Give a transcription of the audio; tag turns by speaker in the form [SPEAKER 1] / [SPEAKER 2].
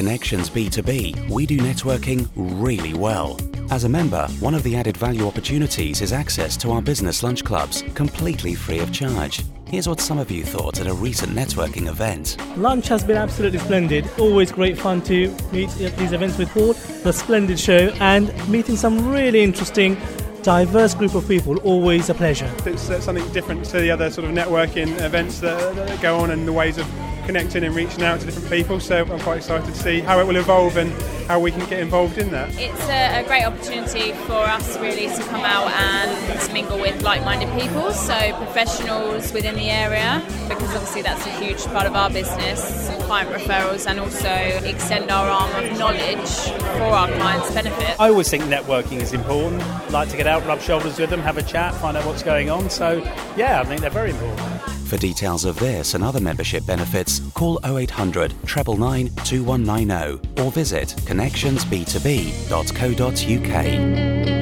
[SPEAKER 1] Connections B2B, we do networking really well. As a member, one of the added value opportunities is access to our business lunch clubs, completely free of charge. Here's what some of you thought at a recent networking event.
[SPEAKER 2] Lunch has been absolutely splendid. Always great fun to meet at these events with Paul. the splendid show and meeting some really interesting diverse group of people, always a pleasure.
[SPEAKER 3] It's uh, something different to the other sort of networking events that, that go on and the ways of connecting and reaching out to different people. So I'm quite excited to see how it will evolve and how we can get involved in that.
[SPEAKER 4] It's a, a great opportunity for us really to come out and mingle with like-minded people, so professionals within the area, because obviously that's a huge part of our business, client referrals, and also extend our arm of knowledge for our clients' benefit.
[SPEAKER 5] I always think networking is important. Like to get out, rub shoulders with them, have a chat, find out what's going on. So yeah, I think they're very important.
[SPEAKER 1] For details of this and other membership benefits, call 0800 999 2190 or visit connectionsb2b.co.uk.